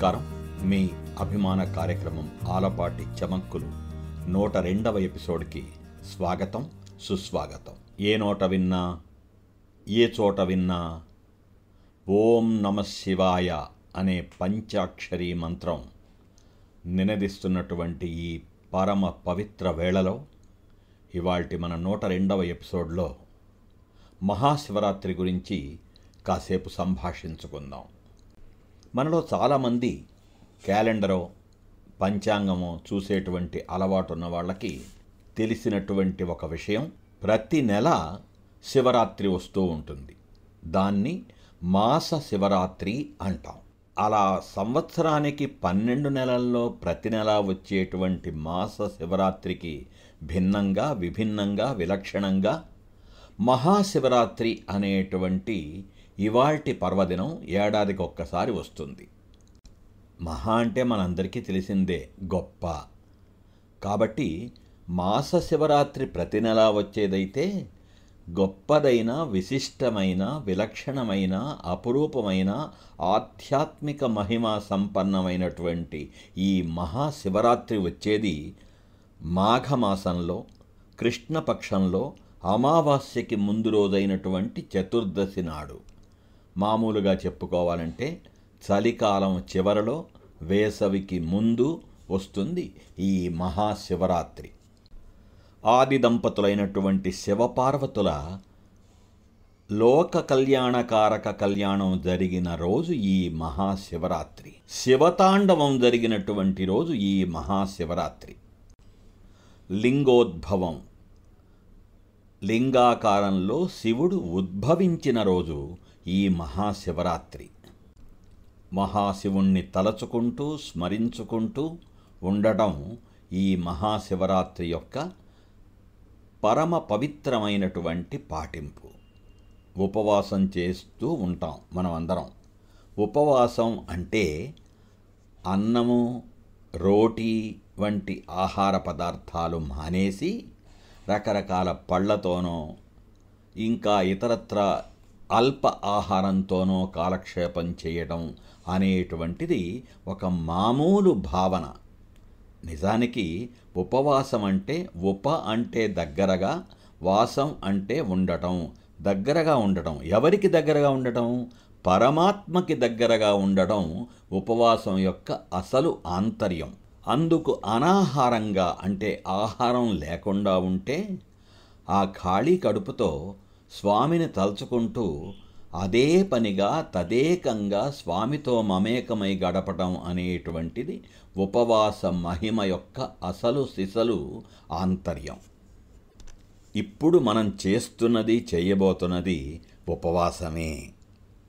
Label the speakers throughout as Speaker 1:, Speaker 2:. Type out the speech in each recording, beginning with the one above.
Speaker 1: నమస్కారం. మీ అభిమాన కార్యక్రమం ఆలపాటి చమక్కులు నూట రెండవ ఎపిసోడ్కి స్వాగతం సుస్వాగతం. ఏ నోట విన్నా ఏ చోట విన్నా ఓం నమ శివాయ అనే పంచాక్షరీ మంత్రం నినదిస్తున్నటువంటి ఈ పరమ పవిత్ర వేళలో ఇవాల్టి మన నూట రెండవ ఎపిసోడ్లో మహాశివరాత్రి గురించి కాసేపు సంభాషించుకుందాం. మనలో చాలామంది క్యాలెండరో పంచాంగమో చూసేటువంటి అలవాటు ఉన్న వాళ్ళకి తెలిసినటువంటి ఒక విషయం ప్రతి నెల శివరాత్రి వస్తూ ఉంటుంది. దాన్ని మాస శివరాత్రి అంటాం. అలా సంవత్సరానికి పన్నెండు నెలల్లో ప్రతి నెల వచ్చేటువంటి మాస శివరాత్రికి భిన్నంగా విభిన్నంగా విలక్షణంగా మహాశివరాత్రి అనేటువంటి ఇవాల్టి పర్వదినం ఏడాదికి ఒక్కసారి వస్తుంది. మహా అంటే మనందరికీ తెలిసిందే గొప్ప. కాబట్టి మాస శివరాత్రి ప్రతి నెలా వచ్చేదైతే గొప్పదైన విశిష్టమైన విలక్షణమైన అపురూపమైన ఆధ్యాత్మిక మహిమ సంపన్నమైనటువంటి ఈ మహాశివరాత్రి వచ్చేది మాఘమాసంలో కృష్ణపక్షంలో అమావాస్యకి ముందు రోజైనటువంటి చతుర్దశి నాడు. మామూలుగా చెప్పుకోవాలంటే చలికాలం చివరలో వేసవికి ముందు వస్తుంది ఈ మహాశివరాత్రి. ఆది దంపతులైనటువంటి శివపార్వతుల లోక కళ్యాణకారక కళ్యాణం జరిగిన రోజు ఈ మహాశివరాత్రి. శివతాండవం జరిగినటువంటి రోజు ఈ మహాశివరాత్రి. లింగోద్భవం. లింగాకారంలో శివుడు ఉద్భవించిన రోజు ఈ మహాశివరాత్రి. మహాశివుణ్ణి తలచుకుంటూ స్మరించుకుంటూ ఉండటం ఈ మహాశివరాత్రి యొక్క పరమ పవిత్రమైనటువంటి పాటింపు. ఉపవాసం చేస్తూ ఉంటాం మనం అందరం. ఉపవాసం అంటే అన్నము రోటీ వంటి ఆహార పదార్థాలు మానేసి రకరకాల పళ్ళతోనో ఇంకా ఇతరత్ర అల్ప ఆహారంతోనో కాలక్షేపం చేయడం అనేటువంటిది ఒక మామూలు భావన. నిజానికి ఉపవాసం అంటే ఉప అంటే దగ్గరగా వాసం అంటే ఉండటం దగ్గరగా ఉండటం. ఎవరికి దగ్గరగా ఉండటం? పరమాత్మకి దగ్గరగా ఉండడం ఉపవాసం యొక్క అసలు ఆంతర్యం. అందుకు అనాహారంగా అంటే ఆహారం లేకుండా ఉంటే ఆ ఖాళీ కడుపుతో స్వామిని తలుచుకుంటూ అదే పనిగా తదేకంగా స్వామితో మమేకమై గడపటం అనేటువంటిది ఉపవాస మహిమ యొక్క అసలు సిసలు ఆంతర్యం. ఇప్పుడు మనం చేస్తున్నది చేయబోతున్నది ఉపవాసమే.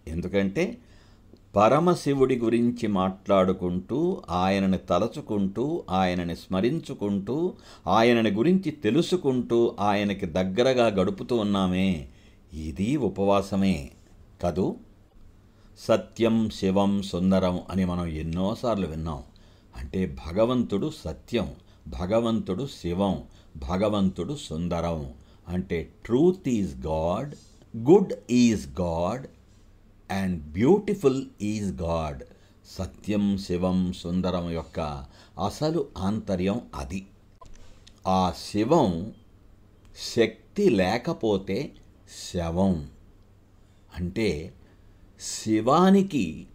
Speaker 1: ఎందుకంటే పరమశివుడి గురించి మాట్లాడుకుంటూ ఆయనని తలచుకుంటూ ఆయనని స్మరించుకుంటూ ఆయనని గురించి తెలుసుకుంటూ ఆయనకి దగ్గరగా గడుపుతూ ఉన్నామే. ఇది ఉపవాసమే. కదూ? సత్యం శివం సుందరం అని మనం ఎన్నోసార్లు విన్నాం. అంటే భగవంతుడు సత్యం భగవంతుడు శివం భగవంతుడు సుందరం. అంటే truth is God good is God and beautiful is God. సత్యం శివం సుందరం యొక్క అసలు ఆంతర్యం అది. ఆ శివం శక్తి లేకపోతే శవం. అంటే శివానికి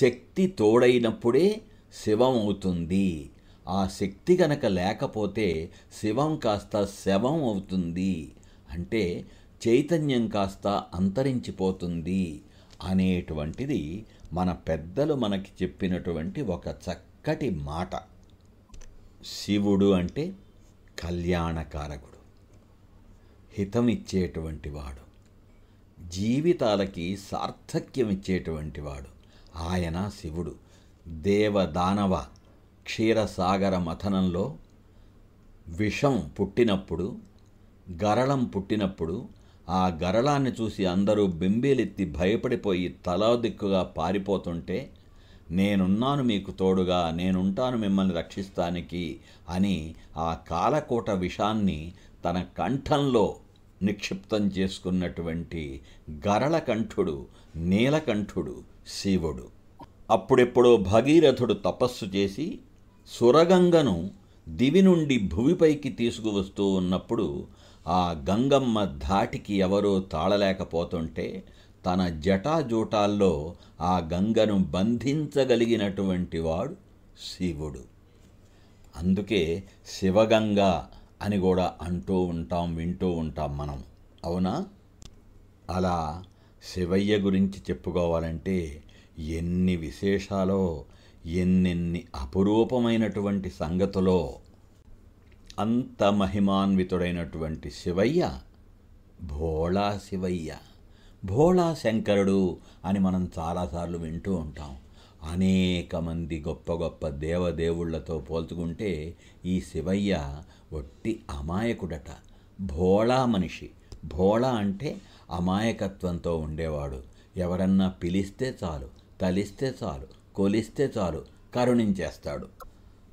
Speaker 1: శక్తి తోడైనప్పుడే శివం అవుతుంది. ఆ శక్తి గనక లేకపోతే శివం కాస్త శవం అవుతుంది. అంటే చైతన్యం కాస్త అంతరించిపోతుంది అనేటువంటిది మన పెద్దలు మనకి చెప్పినటువంటి ఒక చక్కటి మాట. శివుడు అంటే కళ్యాణకారకుడు. హితమిచ్చేటువంటి వాడు. జీవితాలకి సార్థక్యం ఇచ్చేటువంటి వాడు. ఆయన శివుడు. దేవదానవ క్షీరసాగర మథనంలో విషం పుట్టినప్పుడు గరళం పుట్టినప్పుడు ఆ గరళాన్ని చూసి అందరూ బెంబేలెత్తి భయపడిపోయి తలా దిక్కుగా పారిపోతుంటే నేనున్నాను మీకు తోడుగా నేనుంటాను మిమ్మల్ని రక్షిస్తానికి అని ఆ కాలకోట విషాన్ని తన కంఠంలో నిక్షిప్తం చేసుకున్నటువంటి గరళకంఠుడు నీలకంఠుడు శివుడు. అప్పుడెప్పుడో భగీరథుడు తపస్సు చేసి సురగంగను దివి నుండి భూమిపైకి తీసుకువస్తూ ఉన్నప్పుడు ఆ గంగమ్మ ధాటికి ఎవరూ తాళలేకపోతుంటే తన జటాజూటాల్లో ఆ గంగను బంధించగలిగినటువంటి వాడు శివుడు. అందుకే శివగంగ అని కూడా అంటూ ఉంటాం వింటూ ఉంటాం మనం. అవునా? అలా శివయ్య గురించి చెప్పుకోవాలంటే ఎన్ని విశేషాలో ఎన్నెన్ని అపురూపమైనటువంటి సంగతులో అంత మహిమాన్వితుడైనటువంటి శివయ్య భోళా శివయ్య. భోళా శంకరుడు అని మనం చాలాసార్లు వింటూ ఉంటాం. అనేక మంది గొప్ప గొప్ప దేవదేవుళ్ళతో పోల్చుకుంటే ఈ శివయ్య ఒట్టి అమాయకుడట. భోళా మనిషి. భోళా అంటే అమాయకత్వంతో ఉండేవాడు. ఎవరన్నా పిలిస్తే చాలు తలిస్తే చాలు కొలిస్తే చాలు కరుణించేస్తాడు.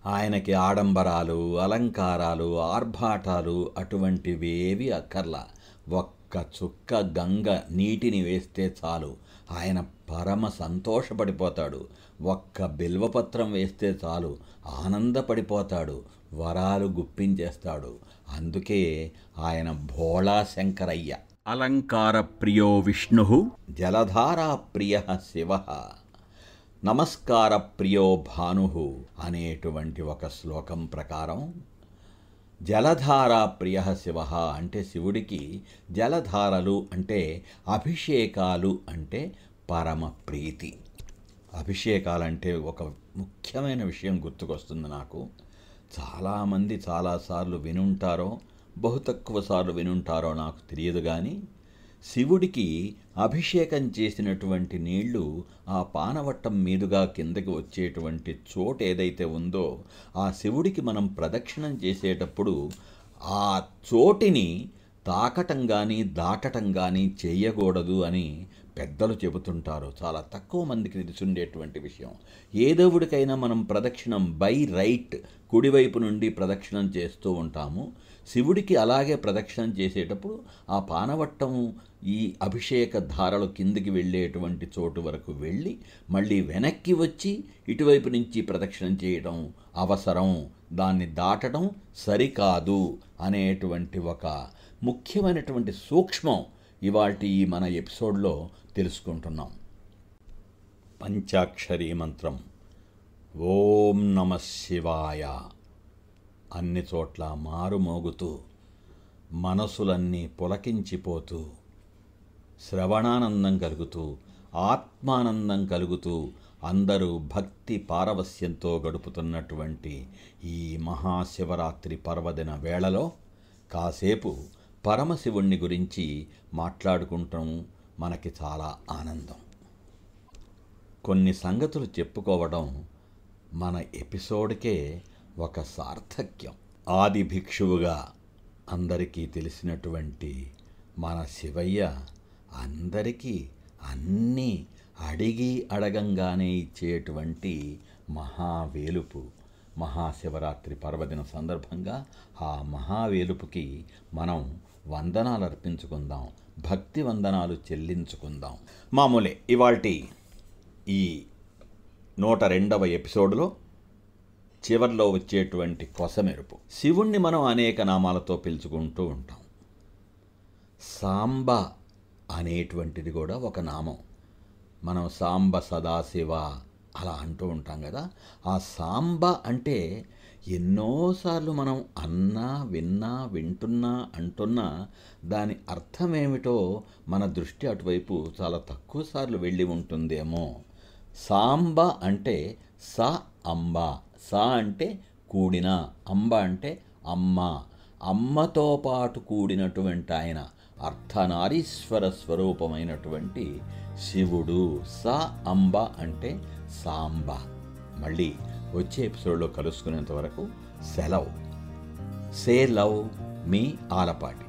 Speaker 1: ఆయనకి ఆడంబరాలు అలంకారాలు ఆర్భాటాలు అటువంటివేవి అక్కర్లా. ఒక్క చుక్క గంగ నీటిని వేస్తే చాలు. ఆయన పరమ సంతోషపడిపోతాడు. ఒక్క బిల్వపత్రం వేస్తే చాలు. ఆనందపడిపోతాడు. వరాలు గుప్పించేస్తాడు. అందుకే ఆయన భోళా శంకరయ్య అలంకార ప్రియో విష్ణు. జలధారా ప్రియ శివ. నమస్కార ప్రియో భాను అనేటువంటి ఒక శ్లోకం ప్రకారం జలధార ప్రియ శివ అంటే శివుడికి జలధారలు అంటే అభిషేకాలు అంటే పరమ ప్రీతి. అభిషేకాలంటే ఒక ముఖ్యమైన విషయం గుర్తుకొస్తుంది నాకు. చాలామంది చాలాసార్లు వినుంటారో బహు తక్కువ సార్లు వినుంటారో నాకు తెలియదు కానీ శివుడికి అభిషేకం చేసినటువంటి నీళ్ళు ఆ పానవట్టం మీదుగా కిందకి వచ్చేటువంటి చోటు ఏదైతే ఉందో ఆ శివుడికి మనం ప్రదక్షిణం చేసేటప్పుడు ఆ చోటిని తాకటం కానీ దాటటం కానీ చేయకూడదు అని పెద్దలు చెబుతుంటారు. చాలా తక్కువ మందికి తెలుసుండేటువంటి విషయం. ఏ దేవుడికైనా మనం ప్రదక్షిణం బై రైట్ కుడివైపు నుండి ప్రదక్షిణం చేస్తూ ఉంటాము. శివుడికి అలాగే ప్రదక్షిణం చేసేటప్పుడు ఆ పానవట్టం ఈ అభిషేక ధారలు కిందికి వెళ్ళేటువంటి చోటు వరకు వెళ్ళి మళ్ళీ వెనక్కి వచ్చి ఇటువైపు నుంచి ప్రదక్షిణం చేయడం అవసరం. దాన్ని దాటడం సరికాదు అనేటువంటి ఒక ముఖ్యమైనటువంటి సూక్ష్మం ఇవాటి ఈ మన ఎపిసోడ్లో తెలుసుకుంటున్నాం. పంచాక్షరీ మంత్రం. ఓం నమ శివాయ. అన్ని చోట్ల మారుమోగుతూ మనసులన్నీ పులకించిపోతూ శ్రవణానందం కలుగుతూ ఆత్మానందం కలుగుతూ అందరూ భక్తి పారవస్యంతో గడుపుతున్నటువంటి ఈ మహాశివరాత్రి పర్వదిన వేళలో కాసేపు పరమశివుణ్ణి గురించి మాట్లాడుకుంటాం. మనకి చాలా ఆనందం. కొన్ని సంగతులు చెప్పుకోవడం మన ఎపిసోడ్కే ఒక సార్థక్యం. ఆది భిక్షువుగా అందరికీ తెలిసినటువంటి మన శివయ్య అందరికీ అన్నీ అడిగి అడగంగానే ఇచ్చేటువంటి మహావేలుపు మహాశివరాత్రి పర్వదిన సందర్భంగా ఆ మహావేలుపుకి మనం వందనాలు అర్పించుకుందాం భక్తి వందనాలు చెల్లించుకుందాం. మామూలే ఇవాల్టి ఈ నూట రెండవ ఎపిసోడ్లో చివర్లో వచ్చేటువంటి కొసమెరుపు. శివుణ్ణి మనం అనేక నామాలతో పిలుచుకుంటూ ఉంటాం. సాంబ అనేటువంటిది కూడా ఒక నామం. మనం సాంబ సదాశివ అలా అంటూ ఉంటాం కదా. ఆ సాంబ అంటే ఎన్నోసార్లు మనం అన్నా విన్నా వింటున్నా అంటున్నా దాని అర్థమేమిటో మన దృష్టి అటువైపు చాలా తక్కువ సార్లు వెళ్ళి ఉంటుందేమో. సాంబ అంటే స అంబ. స అంటే కూడిన అంబ అంటే అమ్మ. అమ్మతో పాటు కూడినటువంటి ఆయన అర్ధనారీశ్వర స్వరూపమైనటువంటి శివుడు. స అంబ అంటే సాంబ. మళ్ళీ వచ్చే ఎపిసోడ్లో కలుసుకునేంత వరకు సెలవు. సే లవ్ మీ ఆలపాటి.